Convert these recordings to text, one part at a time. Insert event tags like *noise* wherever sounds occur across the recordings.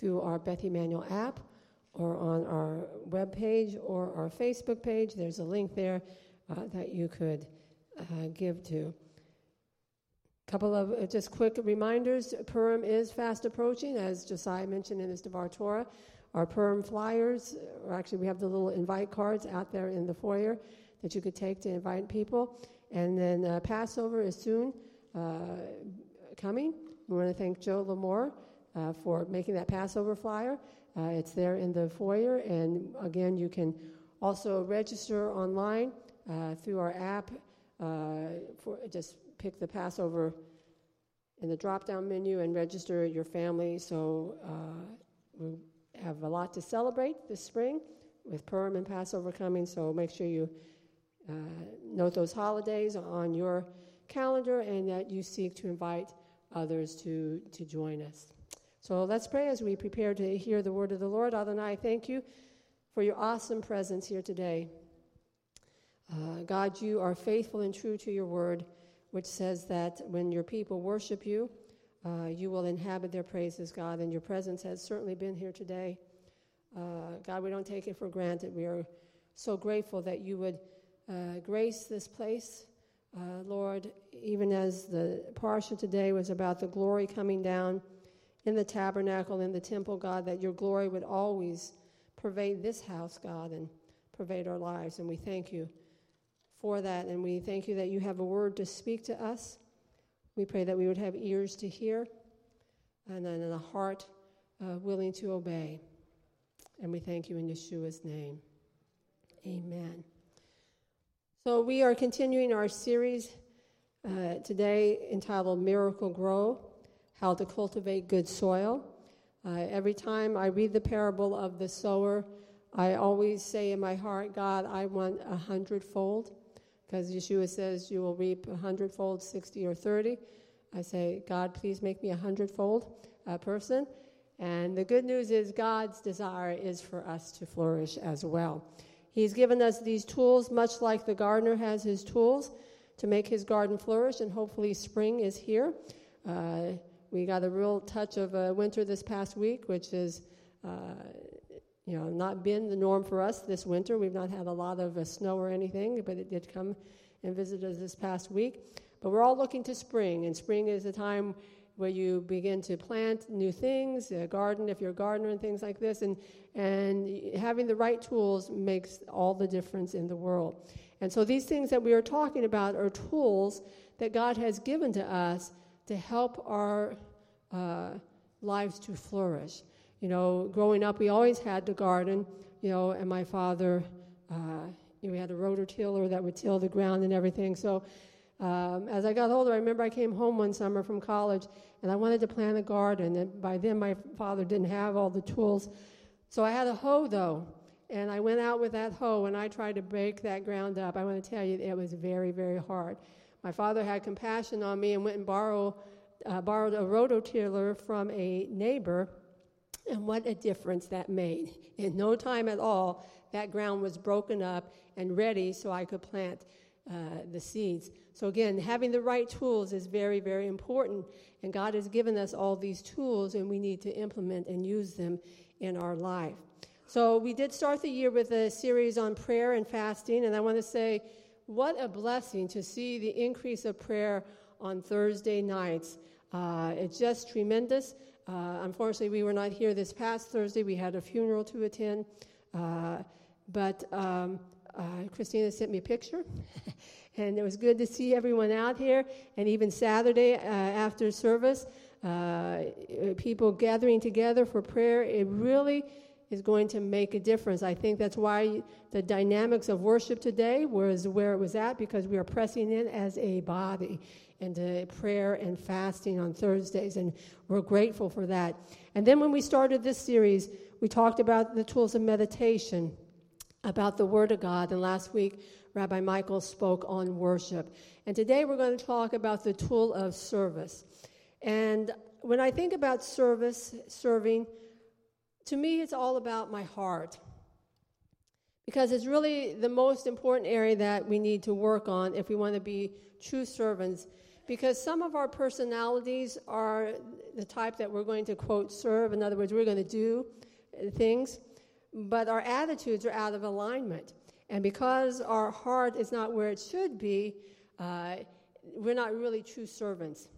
through our Beth Emanuel app or on our webpage or our Facebook page. There's a link there uh, that you could uh, give to. A couple of uh, just quick reminders Purim is fast approaching, as Josiah mentioned in his Devar Torah. Our Purim flyers, or actually, we have the little invite cards out there in the foyer that you could take to invite people. And then uh, Passover is soon uh, coming. We want to thank Joe Lamore uh, for making that Passover flyer. Uh, it's there in the foyer, and again, you can also register online uh, through our app. Uh, for just pick the Passover in the drop-down menu and register your family. So we have a lot to celebrate this spring with Purim and Passover coming. So make sure you uh, note those holidays on your calendar and that you seek to invite others to, to join us. So let's pray as we prepare to hear the word of the Lord. Adonai, thank you for your awesome presence here today. Uh, God, you are faithful and true to your word, which says that when your people worship you, uh, you will inhabit their praises, God, and your presence has certainly been here today. Uh, God, we don't take it for granted. We are so grateful that you would uh, grace this place. Uh, Lord, even as the parsha today was about the glory coming down in the tabernacle, in the temple, God, that your glory would always pervade this house, God, and pervade our lives. And we thank you for that. And we thank you that you have a word to speak to us. We pray that we would have ears to hear and then a heart uh, willing to obey. And we thank you in Yeshua's name. Amen. So, we are continuing our series uh, today entitled Miracle Grow How to Cultivate Good Soil. Uh, every time I read the parable of the sower, I always say in my heart, God, I want a hundredfold, because Yeshua says you will reap a hundredfold, 60 or 30. I say, God, please make me a hundredfold uh, person. And the good news is, God's desire is for us to flourish as well. He's given us these tools, much like the gardener has his tools to make his garden flourish, and hopefully, spring is here. Uh, we got a real touch of uh, winter this past week, which is, uh, you know, not been the norm for us this winter. We've not had a lot of uh, snow or anything, but it did come and visit us this past week. But we're all looking to spring, and spring is a time where you begin to plant new things, a garden if you're a gardener and things like this, and, and having the right tools makes all the difference in the world. And so these things that we are talking about are tools that God has given to us to help our uh, lives to flourish. You know, growing up, we always had the garden, you know, and my father, uh, you know, we had a rototiller that would till the ground and everything. So um, as I got older, I remember I came home one summer from college and I wanted to plant a garden. And by then, my father didn't have all the tools. So I had a hoe, though. And I went out with that hoe and I tried to break that ground up. I want to tell you, it was very, very hard. My father had compassion on me and went and borrow, uh, borrowed a rototiller from a neighbor. And what a difference that made. In no time at all, that ground was broken up and ready so I could plant uh, the seeds. So, again, having the right tools is very, very important. And God has given us all these tools, and we need to implement and use them in our life. So, we did start the year with a series on prayer and fasting, and I want to say, what a blessing to see the increase of prayer on Thursday nights. Uh, it's just tremendous. Uh, unfortunately, we were not here this past Thursday. We had a funeral to attend. Uh, but um, uh, Christina sent me a picture. *laughs* and it was good to see everyone out here. And even Saturday uh, after service, uh, people gathering together for prayer, it really is going to make a difference. I think that's why the dynamics of worship today was where it was at because we are pressing in as a body into prayer and fasting on Thursdays, and we're grateful for that. And then when we started this series, we talked about the tools of meditation, about the Word of God, and last week Rabbi Michael spoke on worship. And today we're going to talk about the tool of service. And when I think about service, serving, to me it's all about my heart. Because it's really the most important area that we need to work on if we want to be true servants. because some of our personalities are the type that we're going to, quote, serve. In other words, we're going to do things, but our attitudes are out of alignment. And because our heart is not where it should be, uh, we're not really true servants.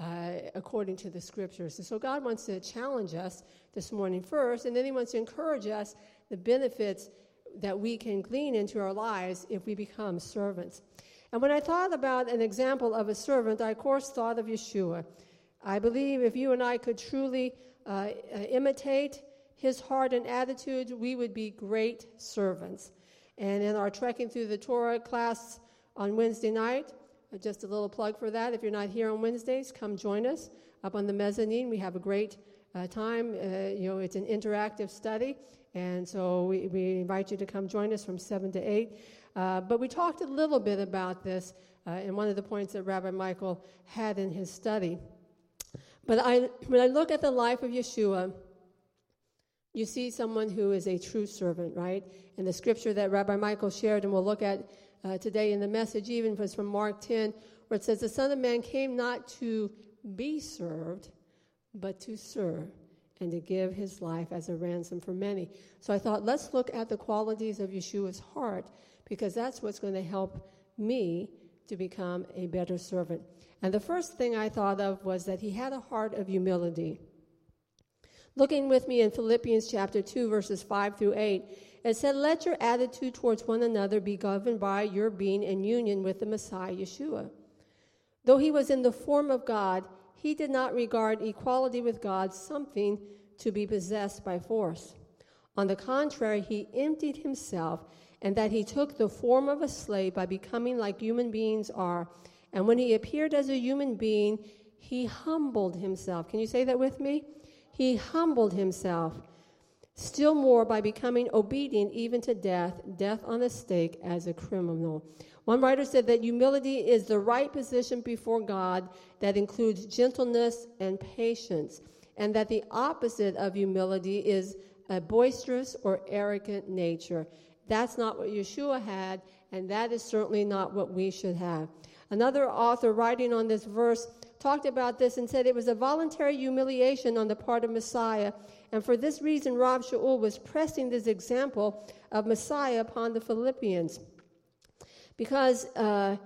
Uh, according to the scriptures. And so God wants to challenge us this morning first, and then He wants to encourage us the benefits that we can glean into our lives if we become servants. And when I thought about an example of a servant, I of course thought of Yeshua. I believe if you and I could truly uh, uh, imitate his heart and attitude, we would be great servants. And in our trekking through the Torah class on Wednesday night, just a little plug for that. If you're not here on Wednesdays, come join us up on the mezzanine. We have a great uh, time. Uh, you know, it's an interactive study, and so we, we invite you to come join us from 7 to 8. Uh, but we talked a little bit about this uh, in one of the points that Rabbi Michael had in his study. But I, when I look at the life of Yeshua, you see someone who is a true servant, right? And the scripture that Rabbi Michael shared, and we'll look at uh, today in the message, even was from Mark 10, where it says, The Son of Man came not to be served, but to serve and to give his life as a ransom for many. So I thought, let's look at the qualities of Yeshua's heart, because that's what's going to help me to become a better servant. And the first thing I thought of was that he had a heart of humility. Looking with me in Philippians chapter 2, verses 5 through 8, it said, Let your attitude towards one another be governed by your being in union with the Messiah, Yeshua. Though he was in the form of God, he did not regard equality with God something to be possessed by force. On the contrary, he emptied himself, and that he took the form of a slave by becoming like human beings are. And when he appeared as a human being, he humbled himself. Can you say that with me? He humbled himself Still more by becoming obedient even to death, death on a stake as a criminal. One writer said that humility is the right position before God that includes gentleness and patience, and that the opposite of humility is a boisterous or arrogant nature. That's not what Yeshua had, and that is certainly not what we should have. Another author writing on this verse talked about this and said it was a voluntary humiliation on the part of Messiah and for this reason, Rav Shaul was pressing this example of Messiah upon the Philippians. Because uh,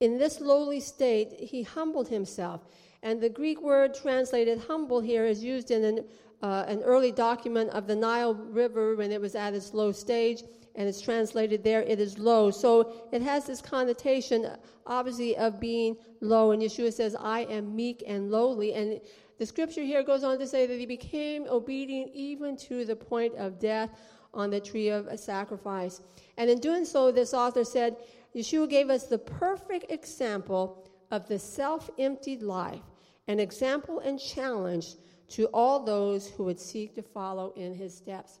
in this lowly state, he humbled himself. And the Greek word translated humble here is used in an, uh, an early document of the Nile River when it was at its low stage, and it's translated there, it is low. So it has this connotation, obviously, of being low. And Yeshua says, I am meek and lowly. And the scripture here goes on to say that he became obedient even to the point of death on the tree of sacrifice. And in doing so, this author said, Yeshua gave us the perfect example of the self emptied life, an example and challenge to all those who would seek to follow in his steps.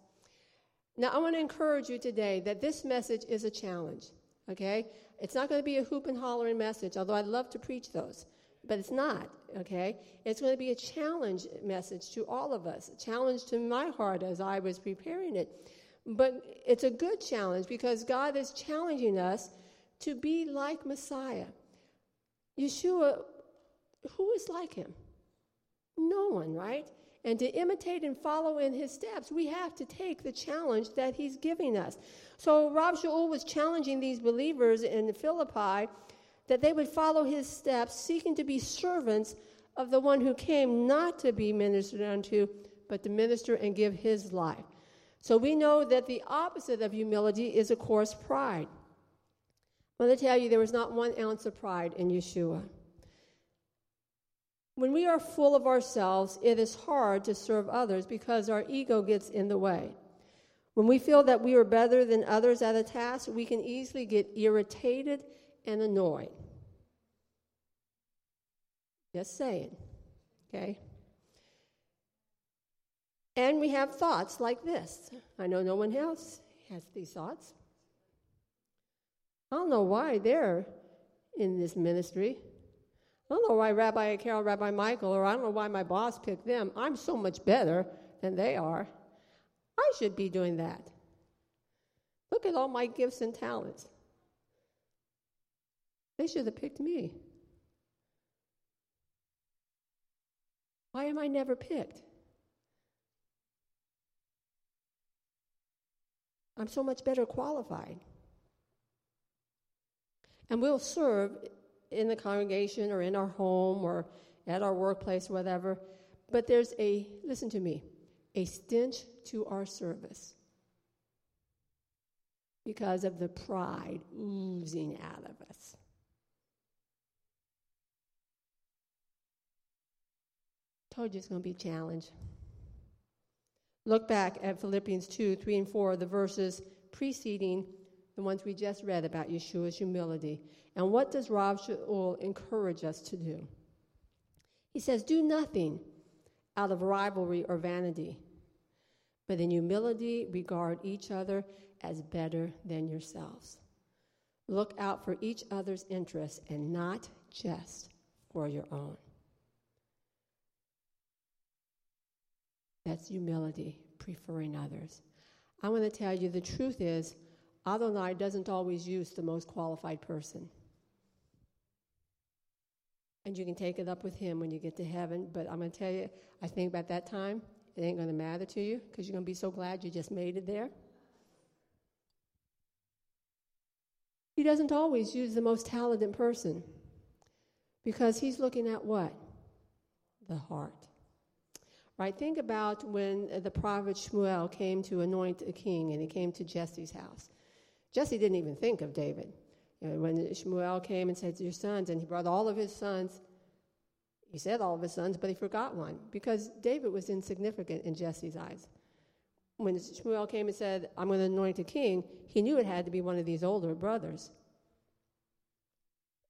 Now, I want to encourage you today that this message is a challenge, okay? It's not going to be a hoop and hollering message, although I'd love to preach those but it's not, okay? It's going to be a challenge message to all of us, a challenge to my heart as I was preparing it. But it's a good challenge because God is challenging us to be like Messiah. Yeshua, who is like him? No one, right? And to imitate and follow in his steps, we have to take the challenge that he's giving us. So Rav Shaul was challenging these believers in Philippi that they would follow his steps, seeking to be servants of the one who came not to be ministered unto, but to minister and give his life. So we know that the opposite of humility is, of course, pride. I want to tell you, there was not one ounce of pride in Yeshua. When we are full of ourselves, it is hard to serve others because our ego gets in the way. When we feel that we are better than others at a task, we can easily get irritated and annoyed. Just saying, okay? And we have thoughts like this. I know no one else has these thoughts. I don't know why they're in this ministry. I don't know why Rabbi Carol, Rabbi Michael, or I don't know why my boss picked them. I'm so much better than they are. I should be doing that. Look at all my gifts and talents. They should have picked me. Why am I never picked? I'm so much better qualified. And we'll serve in the congregation or in our home or at our workplace, whatever. But there's a, listen to me, a stench to our service because of the pride oozing out of us. Told you it's going to be a challenge. Look back at Philippians 2, 3, and 4, the verses preceding the ones we just read about Yeshua's humility. And what does Rav Shaul encourage us to do? He says, Do nothing out of rivalry or vanity, but in humility regard each other as better than yourselves. Look out for each other's interests and not just for your own. That's humility, preferring others. I want to tell you the truth is, Adonai doesn't always use the most qualified person. And you can take it up with him when you get to heaven. But I'm going to tell you, I think about that time, it ain't going to matter to you because you're going to be so glad you just made it there. He doesn't always use the most talented person because he's looking at what? The heart. Right? Think about when the prophet Shmuel came to anoint a king and he came to Jesse's house. Jesse didn't even think of David. You know, when Shmuel came and said to your sons, and he brought all of his sons, he said all of his sons, but he forgot one because David was insignificant in Jesse's eyes. When Shmuel came and said, I'm going to anoint a king, he knew it had to be one of these older brothers.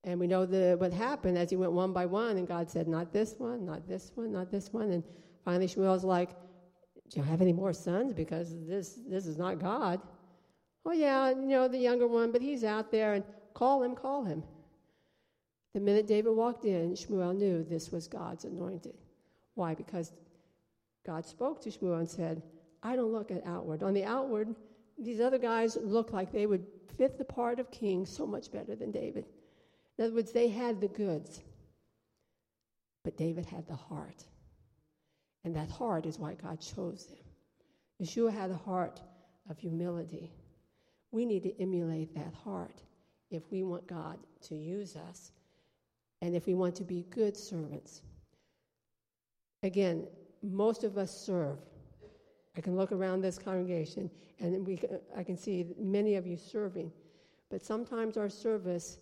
And we know the, what happened as he went one by one, and God said, Not this one, not this one, not this one. And finally, Shmuel's like, Do you have any more sons? Because this, this is not God. Oh, yeah, you know, the younger one, but he's out there, and call him, call him. The minute David walked in, Shmuel knew this was God's anointed. Why? Because God spoke to Shmuel and said, I don't look at outward. On the outward, these other guys look like they would fit the part of king so much better than David. In other words, they had the goods, but David had the heart. And that heart is why God chose him. Yeshua had a heart of humility. We need to emulate that heart if we want God to use us and if we want to be good servants. Again, most of us serve. I can look around this congregation and we, I can see many of you serving. But sometimes our service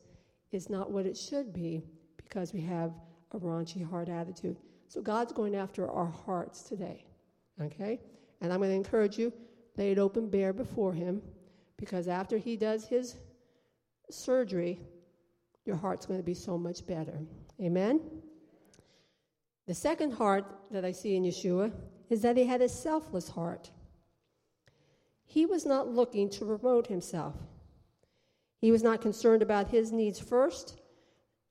is not what it should be because we have a raunchy heart attitude. So God's going after our hearts today. Okay? And I'm going to encourage you, lay it open bare before Him because after he does his surgery, your heart's going to be so much better. Amen? The second heart that I see in Yeshua is that he had a selfless heart. He was not looking to promote himself. He was not concerned about his needs first.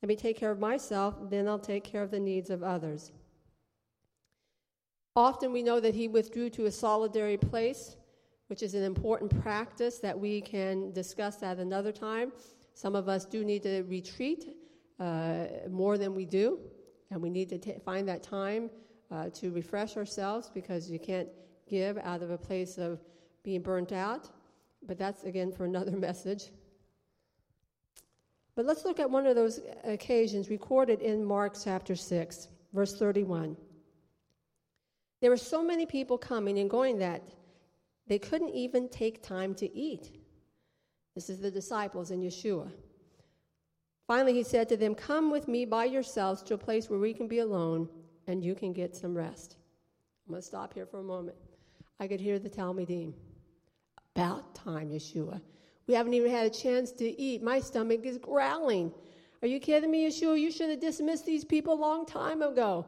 Let me take care of myself, then I'll take care of the needs of others. Often we know that he withdrew to a solitary place which is an important practice that we can discuss at another time. Some of us do need to retreat uh, more than we do, and we need to t- find that time uh, to refresh ourselves because you can't give out of a place of being burnt out. But that's again for another *laughs* message. But let's look at one of those occasions recorded in Mark chapter 6, verse 31. There were so many people coming and going that they couldn't even take time to eat. This is the disciples and Yeshua. Finally, he said to them, Come with me by yourselves to a place where we can be alone and you can get some rest. I'm going to stop here for a moment. I could hear the Talmidim. About time, Yeshua. We haven't even had a chance to eat. My stomach is growling. Are you kidding me, Yeshua? You should have dismissed these people a long time ago.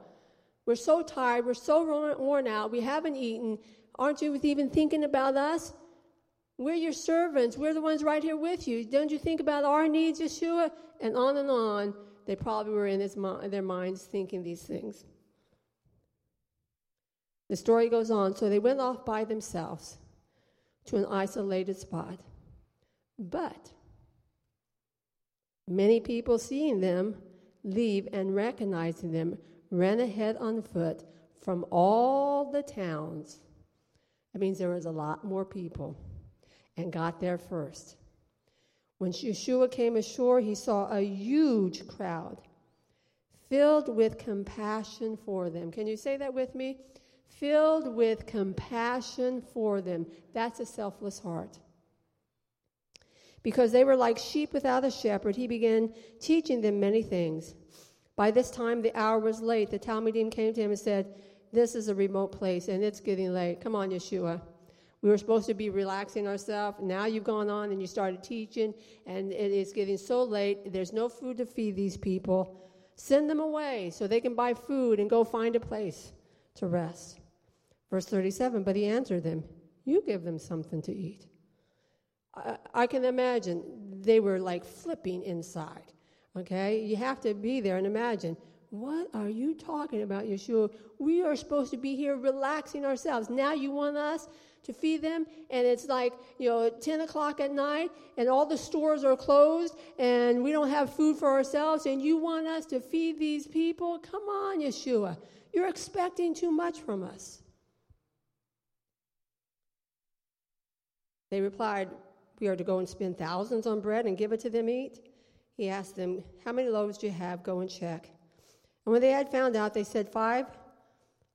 We're so tired. We're so worn out. We haven't eaten. Aren't you even thinking about us? We're your servants. We're the ones right here with you. Don't you think about our needs, Yeshua? And on and on. They probably were in his, their minds thinking these things. The story goes on. So they went off by themselves to an isolated spot. But many people seeing them leave and recognizing them ran ahead on foot from all the towns. That means there was a lot more people and got there first. When Yeshua came ashore, he saw a huge crowd filled with compassion for them. Can you say that with me? Filled with compassion for them. That's a selfless heart. Because they were like sheep without a shepherd, he began teaching them many things. By this time, the hour was late. The Talmidim came to him and said, This is a remote place and it's getting late. Come on, Yeshua. We were supposed to be relaxing ourselves. Now you've gone on and you started teaching, and it is getting so late. There's no food to feed these people. Send them away so they can buy food and go find a place to rest. Verse 37 But he answered them, You give them something to eat. I, I can imagine they were like flipping inside. Okay? You have to be there and imagine. What are you talking about, Yeshua? We are supposed to be here relaxing ourselves. Now you want us to feed them, and it's like, you know, 10 o'clock at night, and all the stores are closed, and we don't have food for ourselves, and you want us to feed these people? Come on, Yeshua. You're expecting too much from us. They replied, We are to go and spend thousands on bread and give it to them eat. He asked them, How many loaves do you have? Go and check. And when they had found out, they said, Five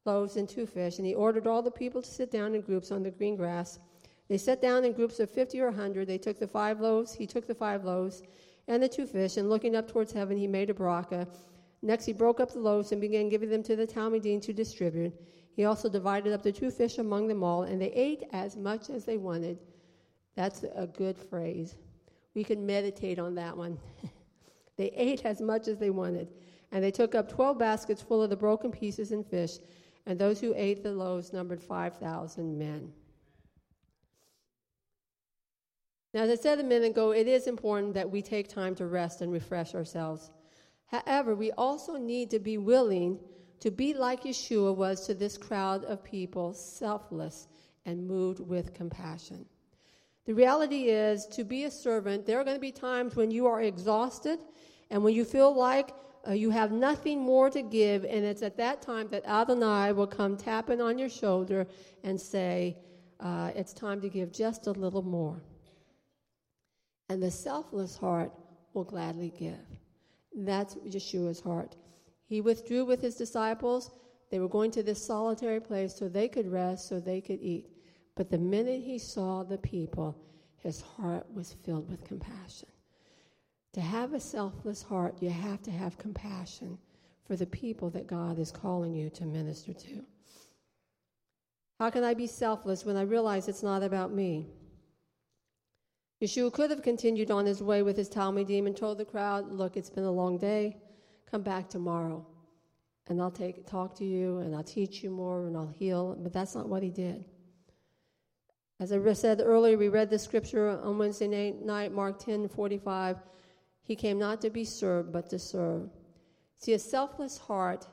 loaves and two fish, and he ordered all the people to sit down in groups on the green grass. They sat down in groups of fifty or a hundred. They took the five loaves, he took the five loaves and the two fish, and looking up towards heaven, he made a bracha. Next, he broke up the loaves and began giving them to the Talmidim to distribute. He also divided up the two fish among them all, and they ate as much as they wanted. That's a good phrase. We can meditate on that one. *laughs* they ate as much as they wanted. And they took up 12 baskets full of the broken pieces and fish and those who ate the loaves numbered 5,000 men. Now, as I said a minute ago, it is important that we take time to rest and refresh ourselves. However, we also need to be willing to be like Yeshua was to this crowd of people, selfless and moved with compassion. The reality is, to be a servant, there are going to be times when you are exhausted and when you feel like uh, you have nothing more to give, and it's at that time that Adonai will come tapping on your shoulder and say, uh, It's time to give just a little more. And the selfless heart will gladly give. That's Yeshua's heart. He withdrew with his disciples. They were going to this solitary place so they could rest, so they could eat. But the minute he saw the people, his heart was filled with compassion. To have a selfless heart, you have to have compassion for the people that God is calling you to minister to. How can I be selfless when I realize it's not about me? Yeshua could have continued on his way with his Talmidim and told the crowd, Look, it's been a long day. Come back tomorrow, and I'll take, talk to you, and I'll teach you more, and I'll heal. But that's not what he did. As I said earlier, we read the scripture on Wednesday night, Mark 10 45. He came not to be served, but to serve. See, a selfless heart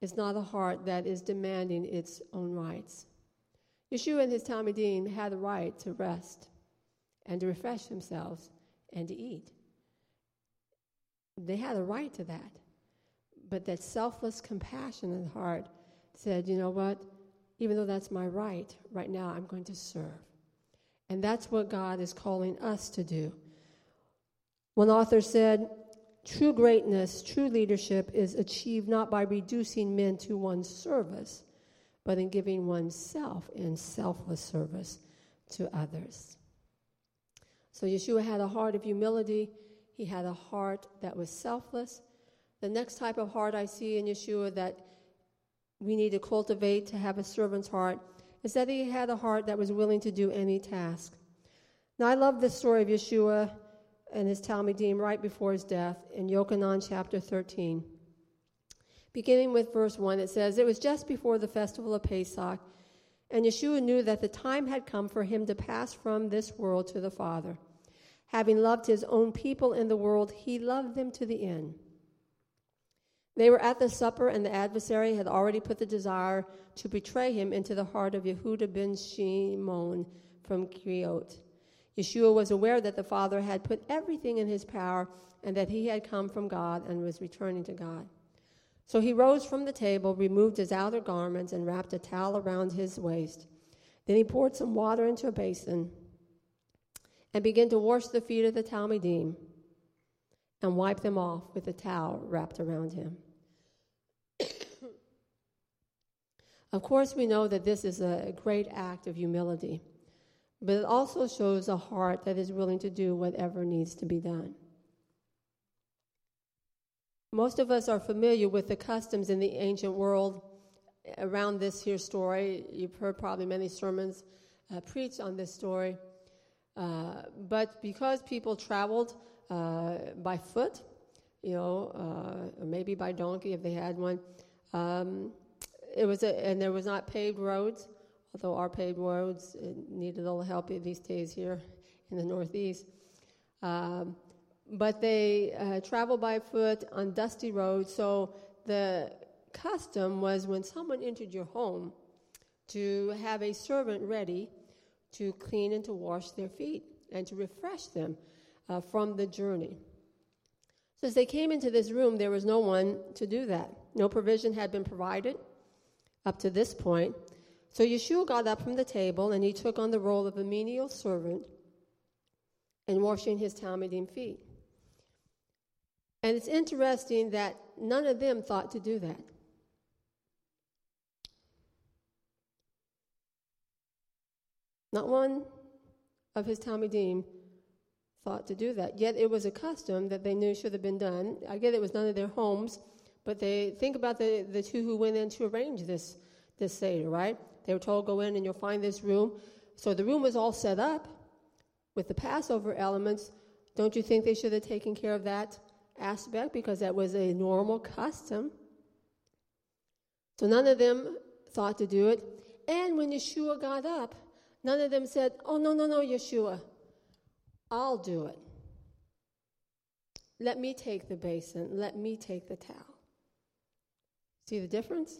is not a heart that is demanding its own rights. Yeshua and his Talmidim had the right to rest and to refresh themselves and to eat. They had a right to that. But that selfless, compassionate heart said, you know what? Even though that's my right, right now I'm going to serve. And that's what God is calling us to do. One author said, True greatness, true leadership is achieved not by reducing men to one's service, but in giving oneself in selfless service to others. So Yeshua had a heart of humility, he had a heart that was selfless. The next type of heart I see in Yeshua that we need to cultivate to have a servant's heart is that he had a heart that was willing to do any task. Now, I love the story of Yeshua and his Talmidim right before his death in Yochanan chapter 13. Beginning with verse 1, it says, It was just before the festival of Pesach, and Yeshua knew that the time had come for him to pass from this world to the Father. Having loved his own people in the world, he loved them to the end. They were at the supper, and the adversary had already put the desire to betray him into the heart of Yehuda ben Shimon from Keriot. Yeshua was aware that the Father had put everything in his power and that he had come from God and was returning to God. So he rose from the table, removed his outer garments, and wrapped a towel around his waist. Then he poured some water into a basin and began to wash the feet of the Talmidim and wipe them off with a towel wrapped around him. *coughs* of course, we know that this is a great act of humility, but it also shows a heart that is willing to do whatever needs to be done. Most of us are familiar with the customs in the ancient world around this here story. You've heard probably many sermons uh, preached on this story. Uh, but because people traveled uh, by foot, you know, uh, or maybe by donkey if they had one, um, it was a, and there was not paved roads, although our paved roads needed a little help these days here in the Northeast. Um, but they uh, traveled by foot on dusty roads. So the custom was when someone entered your home to have a servant ready to clean and to wash their feet and to refresh them uh, from the journey. So as they came into this room, there was no one to do that. No provision had been provided up to this point. So Yeshua got up from the table and he took on the role of a menial servant in washing his Talmidim feet. And it's interesting that none of them thought to do that. Not one of his Talmidim thought to do that. Yet it was a custom that they knew should have been done. I get it was none of their homes, but they think about the, the two who went in to arrange this, this Seder, right? They were told, go in and you'll find this room. So the room was all set up with the Passover elements. Don't you think they should have taken care of that aspect because that was a normal custom. So none of them thought to do it. And when Yeshua got up, none of them said, Oh, no, no, no, Yeshua, I'll do it. Let me take the basin. Let me take the towel. See the difference?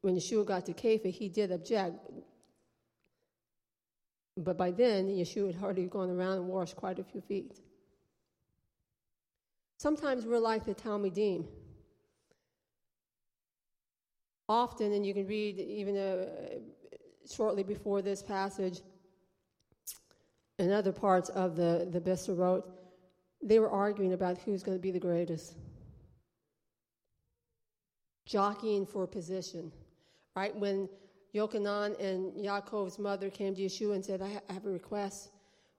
When Yeshua got to Kepha, he did object. But by then, Yeshua had already gone around and washed quite a few feet. Sometimes we're like the Talmidim. Often, and you can read even uh, shortly before this passage, in other parts of the, the Besorot, they were arguing about who's going to be the greatest. Jockeying for position, right? When Yochanan and Yaakov's mother came to Yeshua and said, I have a request.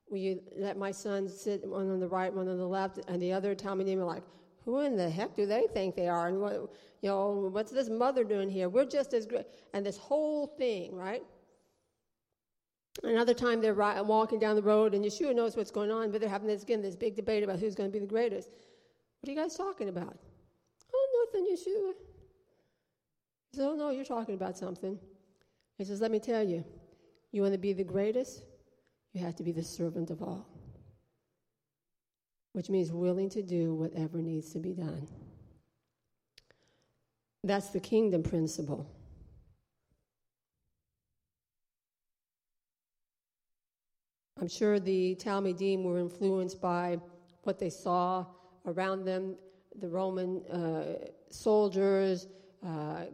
Will you let my son sit one on the right, one on the left? And the other Talmidim were like, who in the heck do they think they are? And what, you know, what's this mother doing here? We're just as great. And this whole thing, right? Another time they're walking down the road, and Yeshua knows what's going on, but they're having this again this big debate about who's going to be the greatest. What are you guys talking about? Oh, nothing, Yeshua. Says, Oh no, you're talking about something. He says, Let me tell you, you want to be the greatest? You have to be the servant of all, which means willing to do whatever needs to be done. That's the kingdom principle. I'm sure the Talmidim were influenced by what they saw around them the Roman uh, soldiers uh,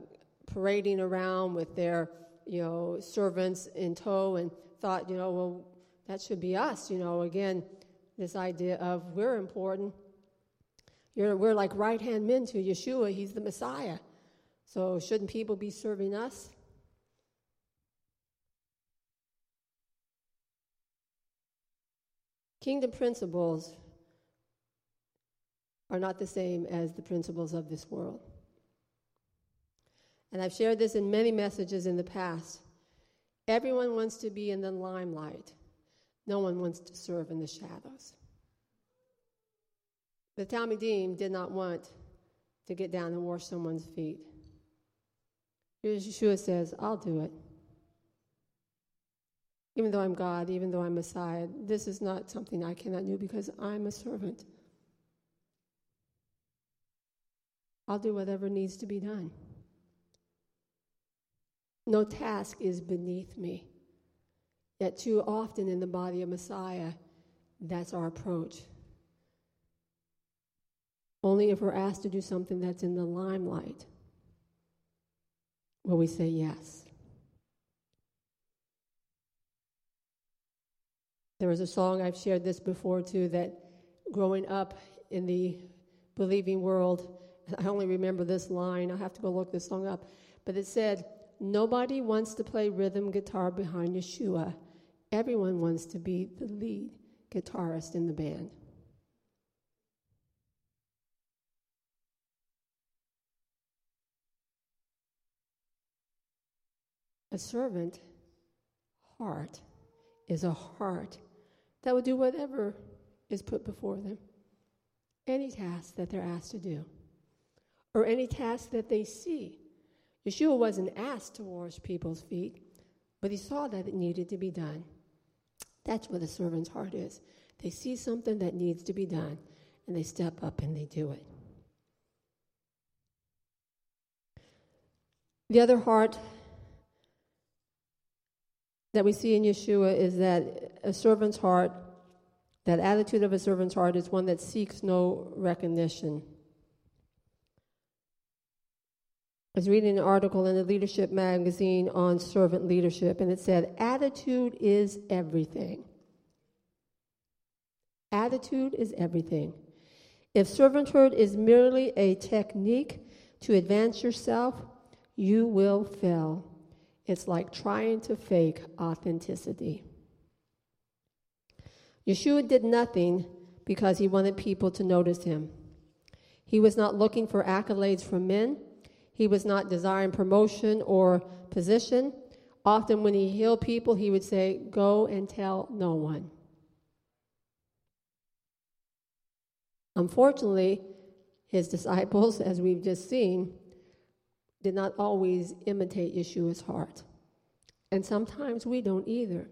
parading around with their you know, servants in tow and thought, you know, well, that should be us. You know, again, this idea of we're important. You're, we're like right hand men to Yeshua. He's the Messiah. So shouldn't people be serving us? Kingdom principles are not the same as the principles of this world and I've shared this in many messages in the past. Everyone wants to be in the limelight, no one wants to serve in the shadows. The Talmidim did not want to get down and wash someone's feet. Yeshua says, I'll do it. Even though I'm God, even though I'm Messiah, this is not something I cannot do because I'm a servant. I'll do whatever needs to be done. No task is beneath me. Yet, too often in the body of Messiah, that's our approach. Only if we're asked to do something that's in the limelight will we say yes. There was a song, I've shared this before too, that growing up in the believing world, I only remember this line. I have to go look this song up. But it said, Nobody wants to play rhythm guitar behind Yeshua. Everyone wants to be the lead guitarist in the band. A servant heart is a heart that will do whatever is put before them, any task that they're asked to do, or any task that they see. Yeshua wasn't asked to wash people's feet, but he saw that it needed to be done. That's what a servant's heart is. They see something that needs to be done, and they step up and they do it. The other heart that we see in Yeshua is that a servant's heart, that attitude of a servant's heart, is one that seeks no recognition. I was reading an article in the Leadership magazine on servant leadership, and it said, Attitude is everything. Attitude is everything. If servanthood is merely a technique to advance yourself, you will fail. It's like trying to fake authenticity. Yeshua did nothing because he wanted people to notice him. He was not looking for accolades from men. He was not desiring promotion or position. Often, when he healed people, he would say, Go and tell no one. Unfortunately, his disciples, as we've just seen, did not always imitate Yeshua's heart. And sometimes we don't either.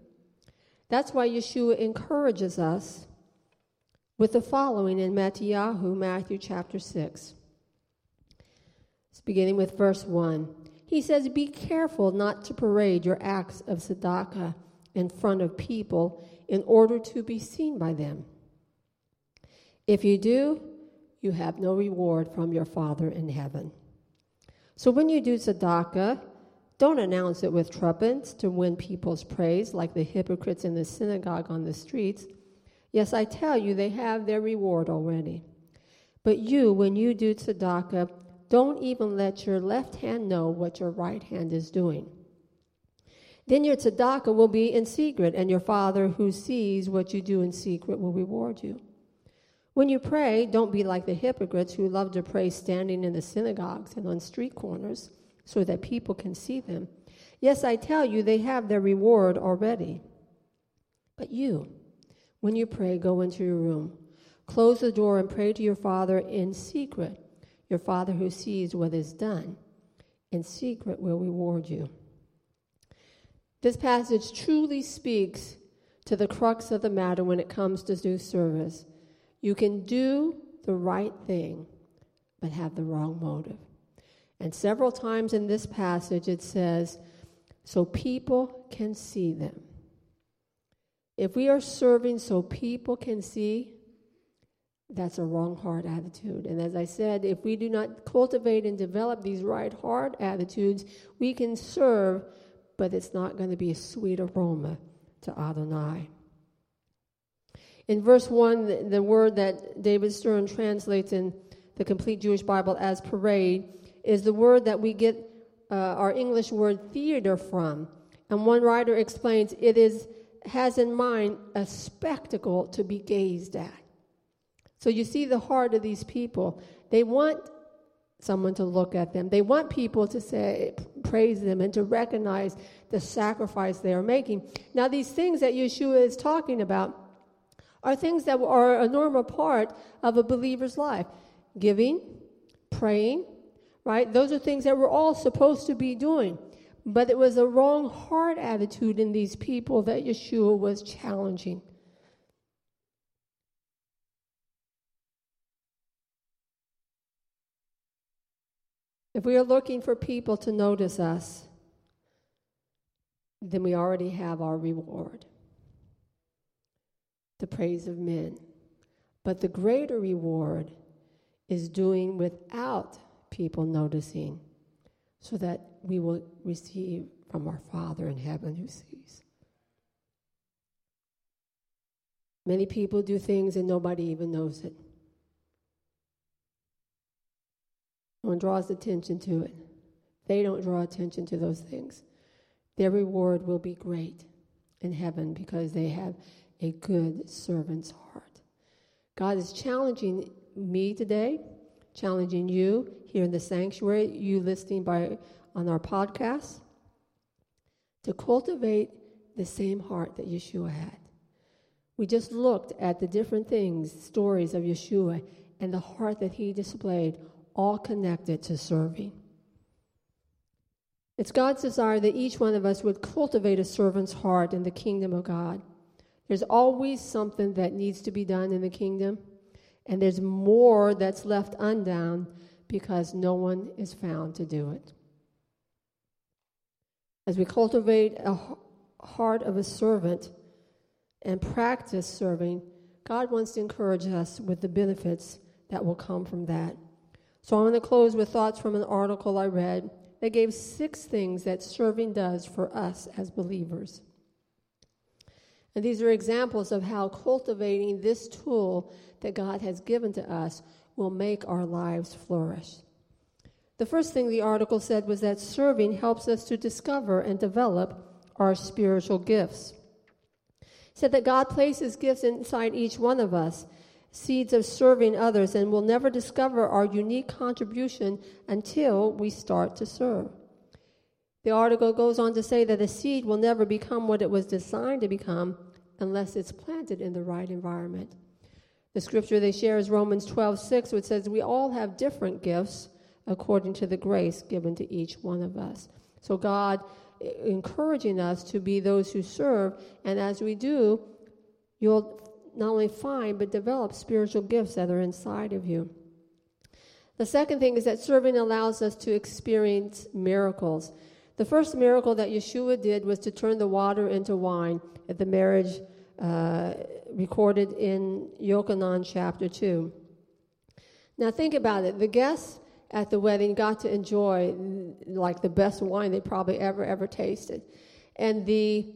That's why Yeshua encourages us with the following in Matthew, Matthew chapter 6. Beginning with verse 1. He says, Be careful not to parade your acts of tzedakah in front of people in order to be seen by them. If you do, you have no reward from your Father in heaven. So when you do tzedakah, don't announce it with trumpets to win people's praise like the hypocrites in the synagogue on the streets. Yes, I tell you, they have their reward already. But you, when you do tzedakah, don't even let your left hand know what your right hand is doing. Then your tzedakah will be in secret, and your Father who sees what you do in secret will reward you. When you pray, don't be like the hypocrites who love to pray standing in the synagogues and on street corners so that people can see them. Yes, I tell you, they have their reward already. But you, when you pray, go into your room, close the door, and pray to your Father in secret. Your Father who sees what is done in secret will reward you. This passage truly speaks to the crux of the matter when it comes to do service. You can do the right thing, but have the wrong motive. And several times in this passage it says, so people can see them. If we are serving so people can see, that's a wrong heart attitude. And as I said, if we do not cultivate and develop these right heart attitudes, we can serve, but it's not going to be a sweet aroma to Adonai. In verse 1, the, the word that David Stern translates in the complete Jewish Bible as parade is the word that we get uh, our English word theater from. And one writer explains it is has in mind a spectacle to be gazed at. So you see the heart of these people. They want someone to look at them. They want people to say, praise them, and to recognize the sacrifice they are making. Now, these things that Yeshua is talking about are things that are a normal part of a believer's life giving, praying, right? Those are things that we're all supposed to be doing. But it was a wrong heart attitude in these people that Yeshua was challenging. If we are looking for people to notice us, then we already have our reward the praise of men. But the greater reward is doing without people noticing so that we will receive from our Father in heaven who sees. Many people do things and nobody even knows it. One draws attention to it. They don't draw attention to those things. Their reward will be great in heaven because they have a good servant's heart. God is challenging me today, challenging you here in the sanctuary, you listening by on our podcast, to cultivate the same heart that Yeshua had. We just looked at the different things, stories of Yeshua, and the heart that he displayed, all connected to serving. It's God's desire that each one of us would cultivate a servant's heart in the kingdom of God. There's always something that needs to be done in the kingdom, and there's more that's left undone because no one is found to do it. As we cultivate a heart of a servant and practice serving, God wants to encourage us with the benefits that will come from that. So I'm going to close with thoughts from an article I read that gave six things that serving does for us as believers. And these are examples of how cultivating this tool that God has given to us will make our lives flourish. The first thing the article said was that serving helps us to discover and develop our spiritual gifts. It said that God places gifts inside each one of us, seeds of serving others, and we'll never discover our unique contribution until we start to serve. The article goes on to say that a seed will never become what it was designed to become unless it's planted in the right environment. The scripture they share is Romans 12, 6, which says, We all have different gifts according to the grace given to each one of us. So, God eh, encouraging us to be those who serve, and as we do, you'll not only find but develop spiritual gifts that are inside of you. The second thing is that serving allows us to experience miracles. The first miracle that Yeshua did was to turn the water into wine at the marriage uh, recorded in Yochanan chapter 2. Now, think about it. The guests at the wedding got to enjoy like the best wine they probably ever, ever tasted. And the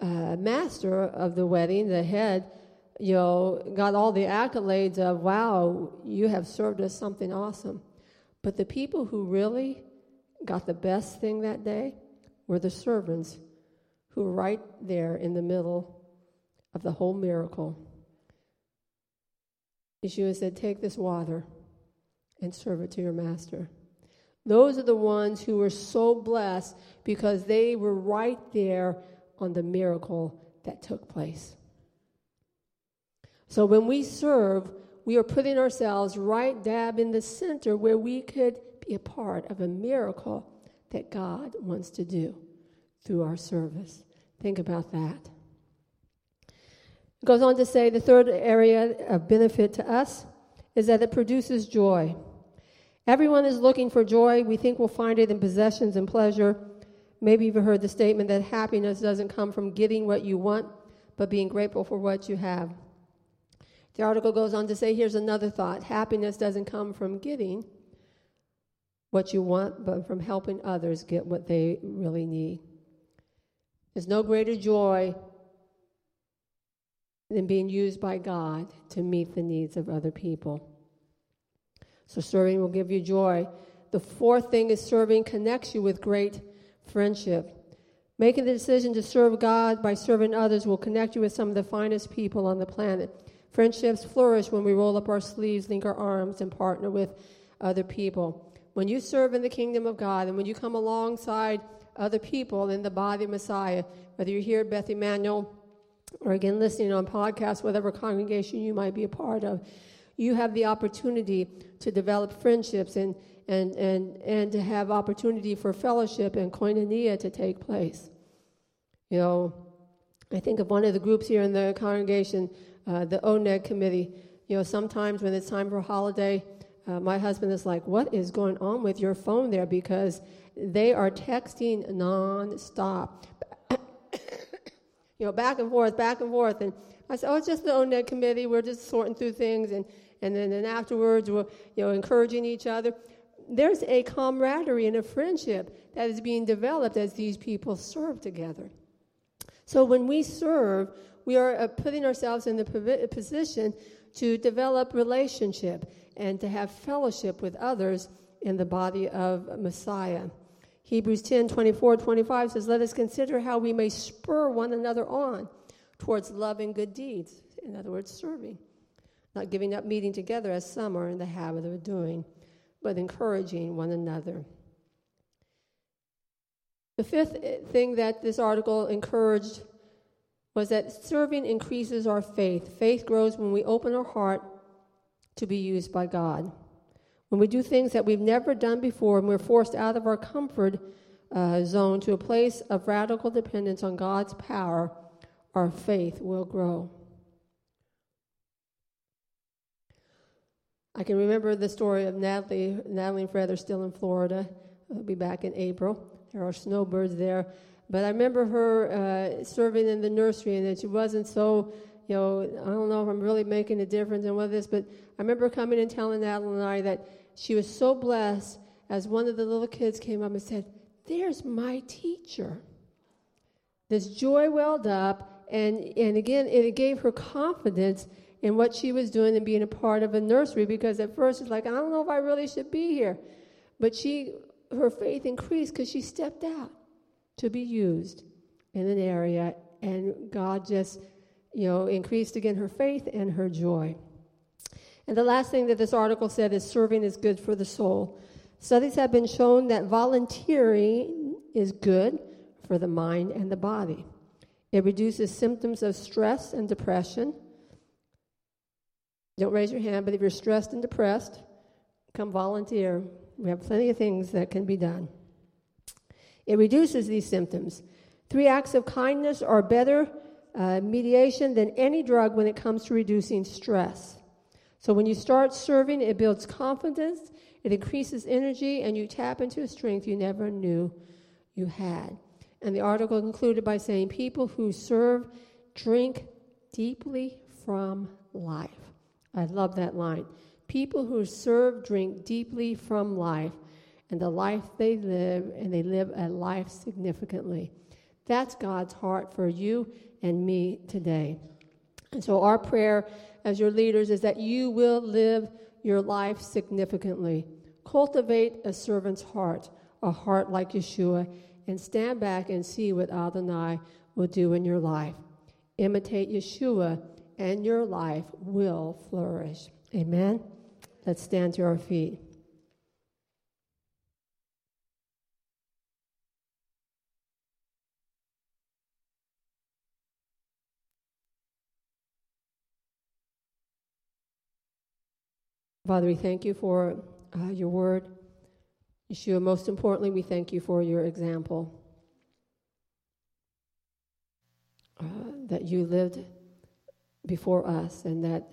uh, master of the wedding, the head, you know, got all the accolades of, wow, you have served us something awesome. But the people who really got the best thing that day were the servants who were right there in the middle of the whole miracle. Yeshua said, Take this water and serve it to your master. Those are the ones who were so blessed because they were right there on the miracle that took place. So when we serve, we are putting ourselves right dab in the center where we could be a part of a miracle that God wants to do through our service. Think about that. It goes on to say the third area of benefit to us is that it produces joy. Everyone is looking for joy. We think we'll find it in possessions and pleasure. Maybe you've heard the statement that happiness doesn't come from getting what you want, but being grateful for what you have. The article goes on to say here's another thought happiness doesn't come from getting what you want, but from helping others get what they really need. There's no greater joy than being used by God to meet the needs of other people. So, serving will give you joy. The fourth thing is serving connects you with great friendship. Making the decision to serve God by serving others will connect you with some of the finest people on the planet. Friendships flourish when we roll up our sleeves, link our arms, and partner with other people. When you serve in the kingdom of God and when you come alongside other people in the body of Messiah, whether you're here at Beth Emanuel or again listening on podcast, whatever congregation you might be a part of, you have the opportunity to develop friendships and, and, and, and to have opportunity for fellowship and koinonia to take place. You know, I think of one of the groups here in the congregation, uh, the ONEG committee. You know, sometimes when it's time for a holiday, uh, my husband is like, What is going on with your phone there? Because they are texting nonstop. *coughs* you know, back and forth, back and forth. And I said, Oh, it's just the ONEG committee. We're just sorting through things. And and then and afterwards we're you know encouraging each other. There's a camaraderie and a friendship that is being developed as these people serve together. So when we serve, we are uh, putting ourselves in the position to develop relationship and to have fellowship with others in the body of Messiah. Hebrews 10 24 25 says, Let us consider how we may spur one another on towards love and good deeds. In other words, serving. Not giving up meeting together as some are in the habit of doing, but encouraging one another. The fifth thing that this article encouraged was that serving increases our faith. Faith grows when we open our heart to be used by God. When we do things that we've never done before and we're forced out of our comfort uh, zone to a place of radical dependence on God's power, our faith will grow. I can remember the story of Natalie, Natalie and Fred are still in Florida. They'll be back in April. There are snowbirds there. But I remember her uh, serving in the nursery and that she wasn't so, you know, I don't know if I'm really making a difference in what this, but I remember coming and telling Natalie and I that she was so blessed as one of the little kids came up and said, There's my teacher. This joy welled up and, and again, it gave her confidence in what she was doing and being a part of a nursery because at first it's like, I don't know if I really should be here. But she, her faith increased because she stepped out to be used in an area and God just, you know, increased again her faith and her joy. And the last thing that this article said is serving is good for the soul. Studies have been shown that volunteering is good for the mind and the body. It reduces symptoms of stress and depression. Don't raise your hand, but if you're stressed and depressed, come volunteer. We have plenty of things that can be done. It reduces these symptoms. Three acts of kindness are better uh, mediation than any drug when it comes to reducing stress. So when you start serving, it builds confidence, it increases energy, and you tap into a strength you never knew you had. And the article concluded by saying, People who serve drink deeply from life. I love that line. People who serve drink deeply from life and the life they live, and they live a life significantly. That's God's heart for you and me today. And so, our prayer as your leaders is that you will live your life significantly. Cultivate a servant's heart, a heart like Yeshua, and stand back and see what Adonai will do in your life. Imitate Yeshua, and your life will flourish. Amen. Let's stand to our feet. Father, we thank you for uh, your word. Yeshua, most importantly, we thank you for your example. Uh, that you lived before us and that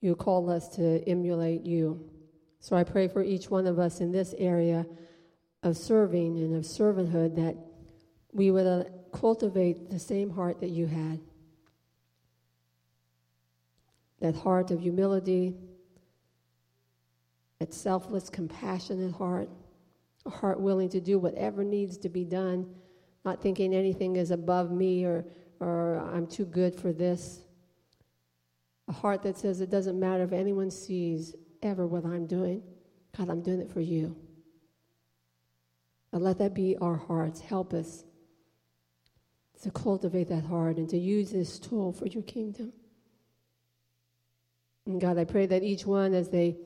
you call us to emulate you. So I pray for each one of us in this area of serving and of servanthood that we would uh, cultivate the same heart that you had that heart of humility that selfless, compassionate heart, a heart willing to do whatever needs to be done, not thinking anything is above me or, or I'm too good for this. A heart that says it doesn't matter if anyone sees ever what I'm doing. God, I'm doing it for you. And let that be our hearts. Help us to cultivate that heart and to use this tool for your kingdom. And God, I pray that each one, as they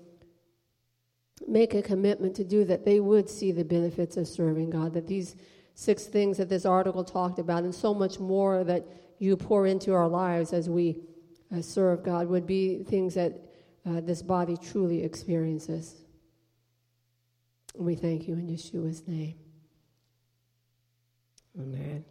make a commitment to do that, they would see the benefits of serving God. That these six things that this article talked about, and so much more that you pour into our lives as we uh, serve God, would be things that uh, this body truly experiences. We thank you in Yeshua's name. Amen.